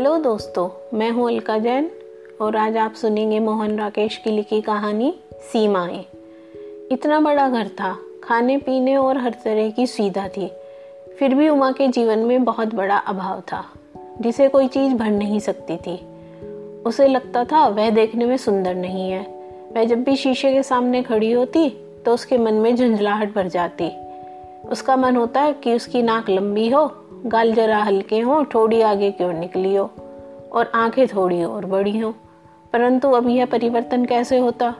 Hello दोस्तों, मैं हूँ अलका जैन और आज आप सुनेंगे मोहन राकेश की लिखी कहानी सीमाएँ। इतना बड़ा घर था, खाने पीने और हर तरह की सुविधा थी। फिर भी उमा के जीवन में बहुत बड़ा अभाव था, जिसे कोई चीज़ भर नहीं सकती थी। उसे लगता था, वह देखने में सुंदर नहीं है। वह जब भी शीशे के सामने खड़ी होती तो उसके मन में झुंझलाहट भर जाती। उसका मन होता है कि उसकी नाक लंबी हो गाल जरा हल्के हों, थोड़ी आगे की ओर निकली हो और आँखें थोड़ी और बड़ी हों। परंतु अब यह परिवर्तन कैसे होता?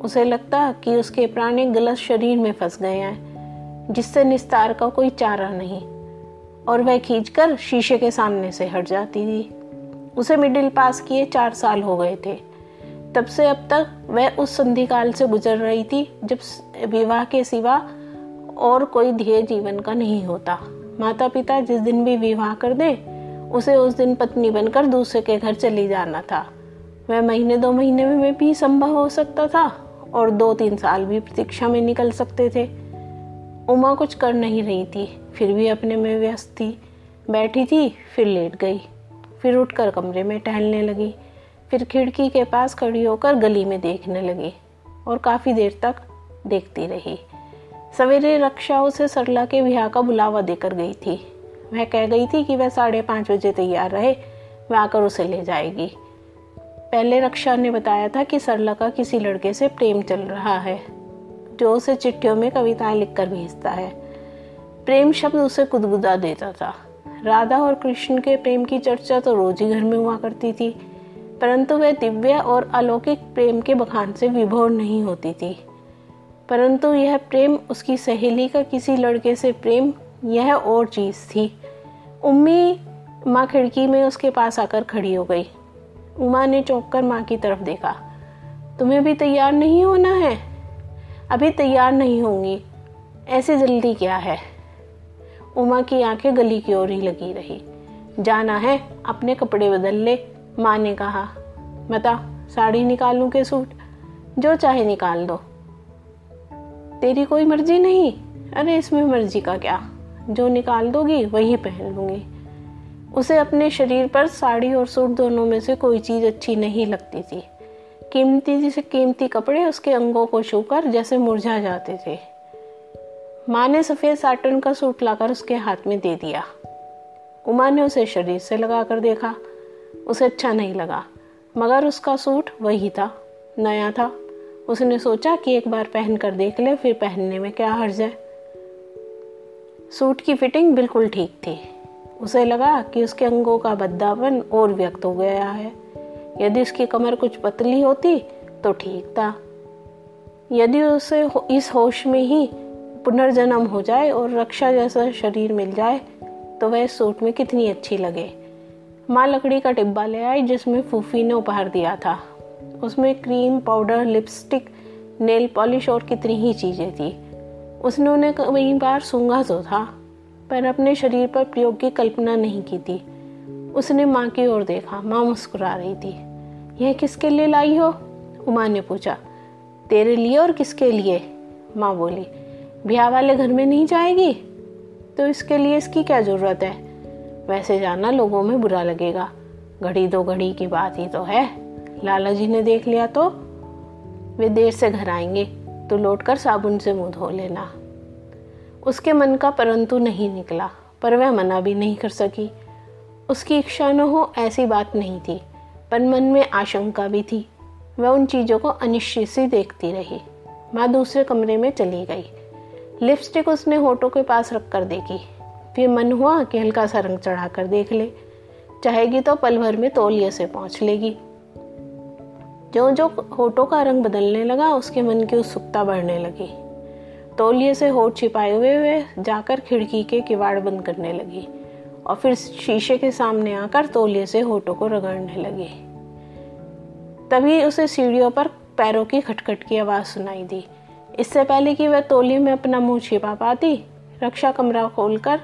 उसे लगता कि उसके प्राण गलत शरीर में फंस गए हैं, जिससे निस्तार का कोई चारा नहीं, और वह खींचकर शीशे के सामने से हट जाती थी। उसे मिडिल पास किए चार साल हो गए थे। तब से अब तक वह उस संधि काल से गुजर रही थी, जब विवाह के सिवा और कोई ध्येय जीवन का नहीं होता। माता पिता जिस दिन भी विवाह कर दे, उसे उस दिन पत्नी बनकर दूसरे के घर चली जाना था। वह महीने दो महीने में भी संभव हो सकता था और दो तीन साल भी प्रतीक्षा में निकल सकते थे। उमा कुछ कर नहीं रही थी, फिर भी अपने में व्यस्त थी। बैठी थी, फिर लेट गई, फिर उठकर कमरे में टहलने लगी, फिर खिड़की के पास खड़ी होकर गली में देखने लगी और काफ़ी देर तक देखती रही। सवेरे रक्षा उसे सरला के ब्याह का बुलावा देकर गई थी। वह कह गई थी कि वह साढ़े पाँच बजे तैयार रहे, वह आकर उसे ले जाएगी। पहले रक्षा ने बताया था कि सरला का किसी लड़के से प्रेम चल रहा है, जो उसे चिट्ठियों में कविताएँ लिखकर भेजता है। प्रेम शब्द उसे कुदबुदा देता था। राधा और कृष्ण के प्रेम की चर्चा तो रोज ही घर में हुआ करती थी, परंतु वह दिव्य और अलौकिक प्रेम के बखान से विभोर नहीं होती थी। परंतु यह प्रेम उसकी सहेली का किसी लड़के से प्रेम, यह और चीज़ थी। उम्मी माँ खिड़की में उसके पास आकर खड़ी हो गई। उमा ने चौंक कर माँ की तरफ़ देखा। तुम्हें भी तैयार नहीं होना है? अभी तैयार नहीं होंगी। ऐसे जल्दी क्या है? उमा की आँखें गली की ओर ही लगी रही। जाना है, अपने कपड़े बदल ले, माँ ने कहा। बता, साड़ी निकालूं के सूट? जो चाहे निकाल दो। तेरी कोई मर्ज़ी नहीं। अरे, इसमें मर्ज़ी का क्या? जो निकाल दोगी, वही पहन लूँगी। उसे अपने शरीर पर साड़ी और सूट दोनों में से कोई चीज़ अच्छी नहीं लगती थी। कीमती, जैसे कीमती कपड़े उसके अंगों को छूकर जैसे मुरझा जाते थे। माँ ने सफ़ेद साटन का सूट लाकर उसके हाथ में दे दिया। उमा ने उसे शरीर से लगाकर देखा। उसे अच्छा नहीं लगा, मगर उसका सूट वही था, नया था। उसने सोचा कि एक बार पहन कर देख ले, फिर पहनने में क्या हर्ज है? सूट की फिटिंग बिल्कुल ठीक थी। उसे लगा कि उसके अंगों का बद्दापन और व्यक्त हो गया है। यदि उसकी कमर कुछ पतली होती तो ठीक था। यदि उसे इस होश में ही पुनर्जन्म हो जाए और रक्षा जैसा शरीर मिल जाए तो वह सूट में कितनी अच्छी लगे। माँ लकड़ी का डिब्बा ले आई, जिसमें फूफी ने उपहार दिया था। उसमें cream powder lipstick nail polish और कितनी ही चीज़ें थी। उसने उन्हें कई बार सूंघा तो था, पर अपने शरीर पर प्रयोग की कल्पना नहीं की थी। उसने माँ की ओर देखा, माँ मुस्कुरा रही थी। यह किसके लिए लाई हो? उमा ने पूछा। तेरे लिए और किसके लिए? माँ बोली। ब्याह वाले घर में नहीं जाएगी? तो इसके लिए इसकी क्या ज़रूरत है? वैसे जाना लोगों में बुरा लगेगा। घड़ी दो घड़ी की बात ही तो है। लाला जी ने देख लिया तो? वे देर से घर आएँगे तो लौटकर साबुन से मुँह धो लेना। उसके मन का परंतु नहीं निकला, पर वह मना भी नहीं कर सकी। उसकी इच्छा न हो ऐसी बात नहीं थी, पर मन में आशंका भी थी। वह उन चीज़ों को अनिश्चित सी देखती रही। माँ दूसरे कमरे में चली गई। लिपस्टिक उसने होठों के पास रख कर देखी। फिर मन हुआ कि हल्का सा रंग चढ़ा कर देख ले। चाहेगी तो पल भर में तौलिए से पहुँच लेगी। जो जो होठों का रंग बदलने लगा, उसके मन की उत्सुकता बढ़ने लगी। तौलिए से होठ छिपाए हुए वे जाकर खिड़की के किवाड़ बंद करने लगी और फिर शीशे के सामने आकर तौलिए से होठों को रगड़ने लगी। तभी उसे सीढ़ियों पर पैरों की खटखट की आवाज़ सुनाई दी। इससे पहले कि वह तौलिए में अपना मुँह छिपा पाती, रक्षा कमरा खोलकर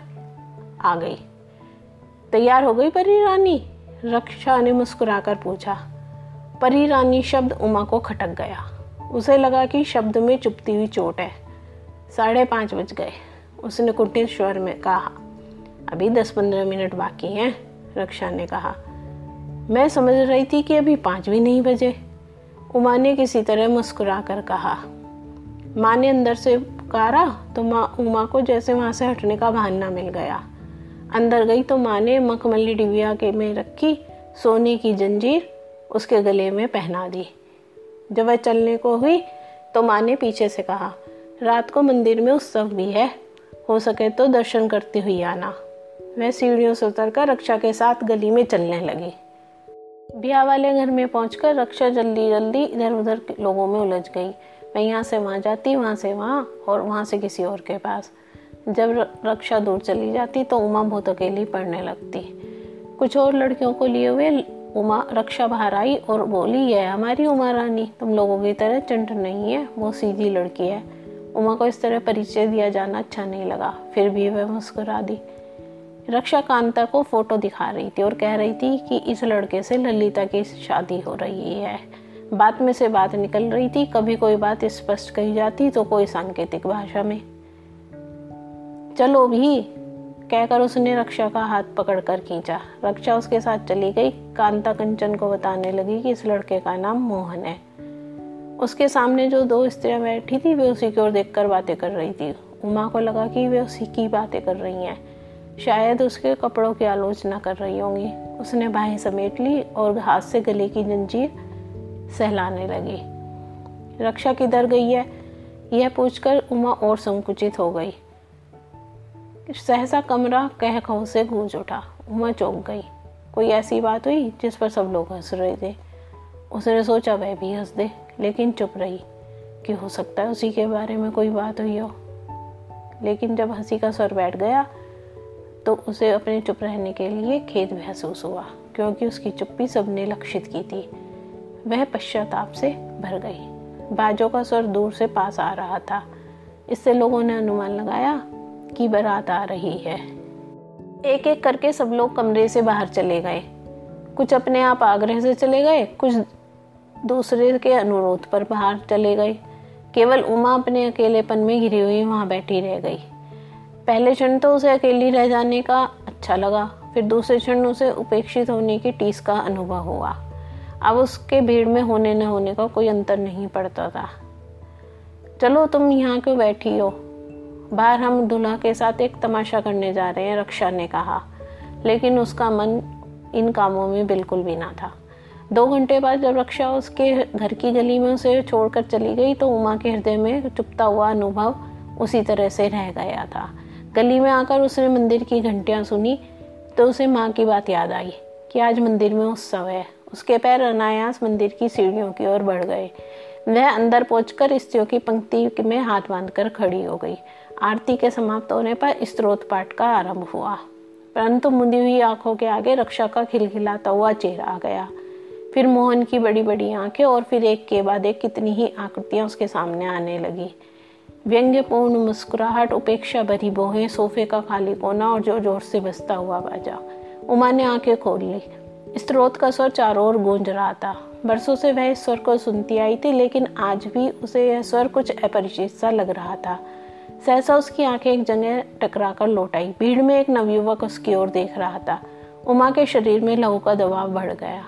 आ गई। तैयार हो गई परी रानी? रक्षा ने मुस्कुराकर पूछा। परी रानी शब्द उमा को खटक गया। उसे लगा कि शब्द में चुपती हुई चोट है। साढ़े पाँच बज गए। उसने कुटिल स्वर में कहा, अभी दस पंद्रह मिनट बाकी हैं, रक्षा ने कहा। मैं समझ रही थी कि अभी पाँच भी नहीं बजे। उमा ने किसी तरह मुस्कुरा कर कहा, माँ ने अंदर से पुकारा तो माँ, उमा को जैसे वहाँ से हटने का बहाना मिल गया। अंदर गई तो माँ ने मखमली डिबिया के में रखी सोने की जंजीर उसके गले में पहना दी। जब वह चलने को हुई तो माँ ने पीछे से कहा, रात को मंदिर में उत्सव भी है। हो सके तो दर्शन करती हुई आना। वह सीढ़ियों से उतरकर रक्षा के साथ गली में चलने लगी। ब्याह वाले घर में पहुंचकर रक्षा जल्दी जल्दी इधर उधर लोगों में उलझ गई। मैं यहाँ से वहाँ जाती, वहाँ से वहाँ, और वहाँ से किसी और के पास। जब रक्षा दूर चली जाती तो उमा बहुत अकेली पढ़ने लगती। कुछ और लड़कियों को लिए हुए उमा रक्षा बाहर आई और बोली, यह हमारी उमा रानी। तुम लोगों की तरह चंट नहीं है, वो सीधी लड़की है। उमा को इस तरह परिचय दिया जाना अच्छा नहीं लगा। फिर भी वह मुस्कुरा दी। रक्षा कांता को फ़ोटो दिखा रही थी और कह रही थी कि इस लड़के से ललिता की शादी हो रही है। बात में से बात निकल रही थी। कभी कोई बात स्पष्ट कही जाती तो कोई सांकेतिक भाषा में, चलो भी। कहकर उसने रक्षा का हाथ पकड़कर खींचा। रक्षा उसके साथ चली गई। कांता कंचन को बताने लगी कि इस लड़के का नाम मोहन है। उसके सामने जो दो स्त्रियाँ बैठी थी, वे उसी की ओर देखकर बातें कर रही थी। उमा को लगा कि वे उसी की बातें कर रही हैं। शायद उसके कपड़ों की आलोचना कर रही होंगी। उसने बाहें समेट ली और हाथ से गले की जंजीर सहलाने लगी। रक्षा किधर गई है? यह पूछकर उमा और संकुचित हो गई। सहसा कमरा कह खो से गूंज उठा। उमा चौंक गई। कोई ऐसी बात हुई जिस पर सब लोग हंस रहे थे? उसने सोचा वह भी हंस दे, लेकिन चुप रही। कि हो सकता है उसी के बारे में कोई बात हुई हो। लेकिन जब हँसी का स्वर बैठ गया तो उसे अपने चुप रहने के लिए खेद महसूस हुआ, क्योंकि उसकी चुप्पी सबने लक्षित की थी। वह पश्चाताप से भर गई। बाजों का स्वर दूर से पास आ रहा था। इससे लोगों ने अनुमान लगाया कि बारात आ रही है। एक एक करके सब लोग कमरे से बाहर चले गए। कुछ अपने आप आग्रह से चले गए, कुछ दूसरे के अनुरोध पर बाहर चले गए। केवल उमा अपने अकेलेपन में घिरी हुई वहाँ बैठी रह गई। पहले क्षण तो उसे अकेली रह जाने का अच्छा लगा, फिर दूसरे क्षण उसे उपेक्षित होने की टीस का अनुभव हुआ। अब उसके भीड़ में होने न होने का कोई अंतर नहीं पड़ता था। चलो तुम यहाँ क्यों बैठी हो? बाहर हम दूल्हा के साथ एक तमाशा करने जा रहे हैं, रक्षा ने कहा। लेकिन उसका मन इन कामों में बिल्कुल भी ना था। दो घंटे बाद जब रक्षा उसके घर की गली में उसे छोड़कर चली गई तो उमा के हृदय में चुपता हुआ अनुभव उसी तरह से रह गया था। गली में आकर उसने मंदिर की घंटियाँ सुनी तो उसे माँ की बात याद आई कि आज मंदिर में उत्सव है। उसके पैर अनायास मंदिर की सीढ़ियों की ओर बढ़ गए। वह अंदर पहुंचकर स्त्रियों की पंक्ति में हाथ बांधकर खड़ी हो गई। आरती के समाप्त होने पर स्त्रोत पाठ का आरंभ हुआ। परंतु मुंदी हुई आँखों के आगे रक्षा का खिलखिलाता हुआ चेहरा आ गया। फिर मोहन की बड़ी बड़ी आँखें और फिर एक के बाद एक कितनी ही आकृतियाँ उसके सामने आने लगी। व्यंग्यपूर्ण मुस्कुराहट, उपेक्षा भरी बोहें, सोफे का खाली कोना और ज़ोर ज़ोर से बसता हुआ बाजा। उमा ने आँखें खोल ली। स्त्रोत का स्वर चारों ओर गूंज रहा था। बरसों से वह इस स्वर को सुनती आई थी, लेकिन आज भी उसे यह स्वर कुछ अपरिचित सा लग रहा था। सहसा उसकी आँखें एक जगह टकरा कर लौट आई। भीड़ में एक नवयुवक उसकी ओर देख रहा था। उमा के शरीर में लहू का दबाव बढ़ गया।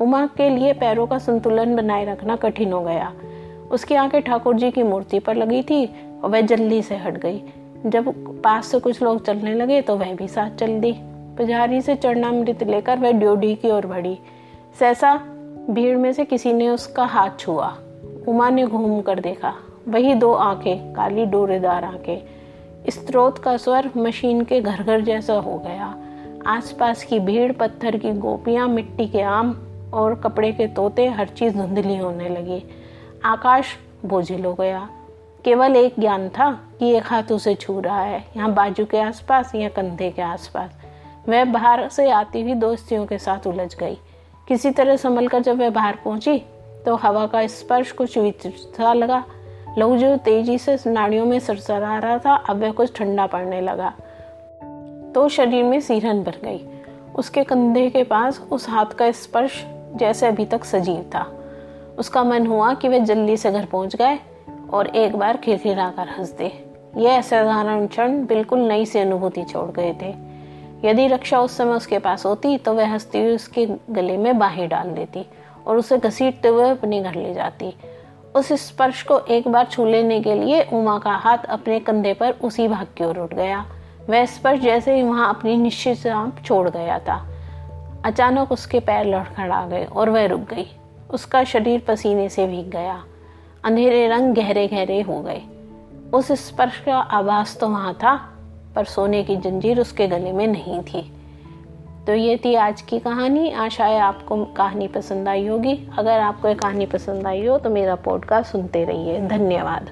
उमा के लिए पैरों का संतुलन बनाए रखना कठिन हो गया। उसकी आँखें ठाकुर जी की मूर्ति पर लगी थी और वह जल्दी से हट गई। जब पास से कुछ लोग चलने लगे तो वह भी साथ चल दी। पुजारी से चरणामृत लेकर वह ड्योडी की ओर बढ़ी। सहसा भीड़ में से किसी ने उसका हाथ छुआ। उमा ने घूम कर देखा। वही दो आँखें, काली डोरेदार आँखें। स्त्रोत का स्वर मशीन के घर घर जैसा हो गया। आसपास की भीड़ पत्थर की गोपियाँ, मिट्टी के आम और कपड़े के तोते, हर चीज़ धुंधली होने लगी। आकाश बोझिल हो गया। केवल एक ज्ञान था कि एक हाथ उसे छू रहा है। यहाँ बाजू के आसपास या कंधे के आसपास। वह बाहर से आती हुई दोस्तियों के साथ उलझ गई। किसी तरह संभल कर जब वह बाहर पहुँची तो हवा का स्पर्श कुछ विचित्र लगा। लहू जो तेज़ी से नाड़ियों में सरसरा रहा था, अब वह कुछ ठंडा पड़ने लगा। तो शरीर में सीरन भर गई। उसके कंधे के पास उस हाथ का स्पर्श जैसे अभी तक सजीव था। उसका मन हुआ कि वे जल्दी से घर पहुँच गए और एक बार खिलखिला कर हंस दे। यह असाधारण क्षण बिल्कुल नई सी अनुभूति छोड़ गए थे। यदि रक्षा उस समय उसके पास होती तो वह हंसती हुई उसके गले में बाहें डाल देती और उसे घसीटते हुए अपने घर ले जाती। उस स्पर्श को एक बार छू लेने के लिए उमा का हाथ अपने कंधे पर उसी भाग की ओर उठ गया। वह स्पर्श जैसे ही वहाँ अपनी निश्चित सांप छोड़ गया था। अचानक उसके पैर लड़खड़ा गए और वह रुक गई। उसका शरीर पसीने से भीग गया। अंधेरे रंग गहरे गहरे हो गए। उस स्पर्श का आवाज़ तो वहाँ था, पर सोने की जंजीर उसके गले में नहीं थी। तो ये थी आज की कहानी। आशा है आपको कहानी पसंद आई होगी। अगर आपको ये कहानी पसंद आई हो तो मेरा पॉडकास्ट सुनते रहिए। धन्यवाद।